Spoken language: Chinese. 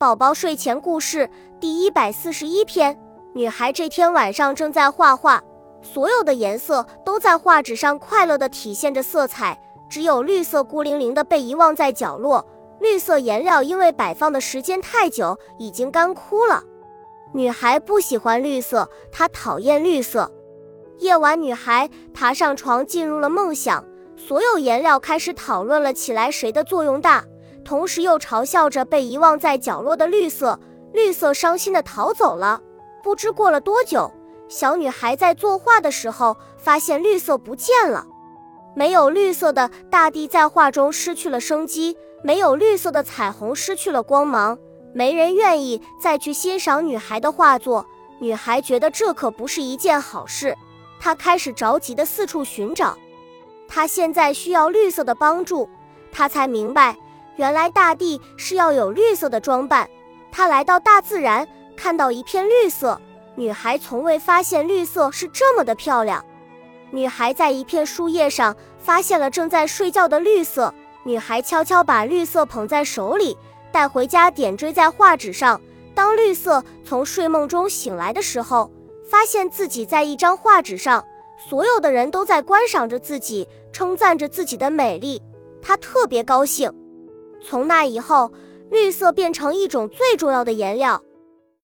宝宝睡前故事第一百四十一篇。女孩这天晚上正在画画，所有的颜色都在画纸上快乐地体现着色彩，只有绿色孤零零地被遗忘在角落。绿色颜料因为摆放的时间太久，已经干枯了。女孩不喜欢绿色，她讨厌绿色。夜晚，女孩爬上床，进入了梦想。所有颜料开始讨论了起来，谁的作用大？同时又嘲笑着被遗忘在角落的绿色，绿色伤心地逃走了。不知过了多久，小女孩在作画的时候发现绿色不见了。没有绿色的大地在画中失去了生机，没有绿色的彩虹失去了光芒。没人愿意再去欣赏女孩的画作。女孩觉得这可不是一件好事，她开始着急地四处寻找。她现在需要绿色的帮助，她才明白。原来大地是要有绿色的装扮。她来到大自然，看到一片绿色。女孩从未发现绿色是这么的漂亮。女孩在一片树叶上发现了正在睡觉的绿色。女孩悄悄把绿色捧在手里，带回家点缀在画纸上。当绿色从睡梦中醒来的时候，发现自己在一张画纸上，所有的人都在观赏着自己，称赞着自己的美丽。她特别高兴。从那以后，绿色变成一种最重要的颜料。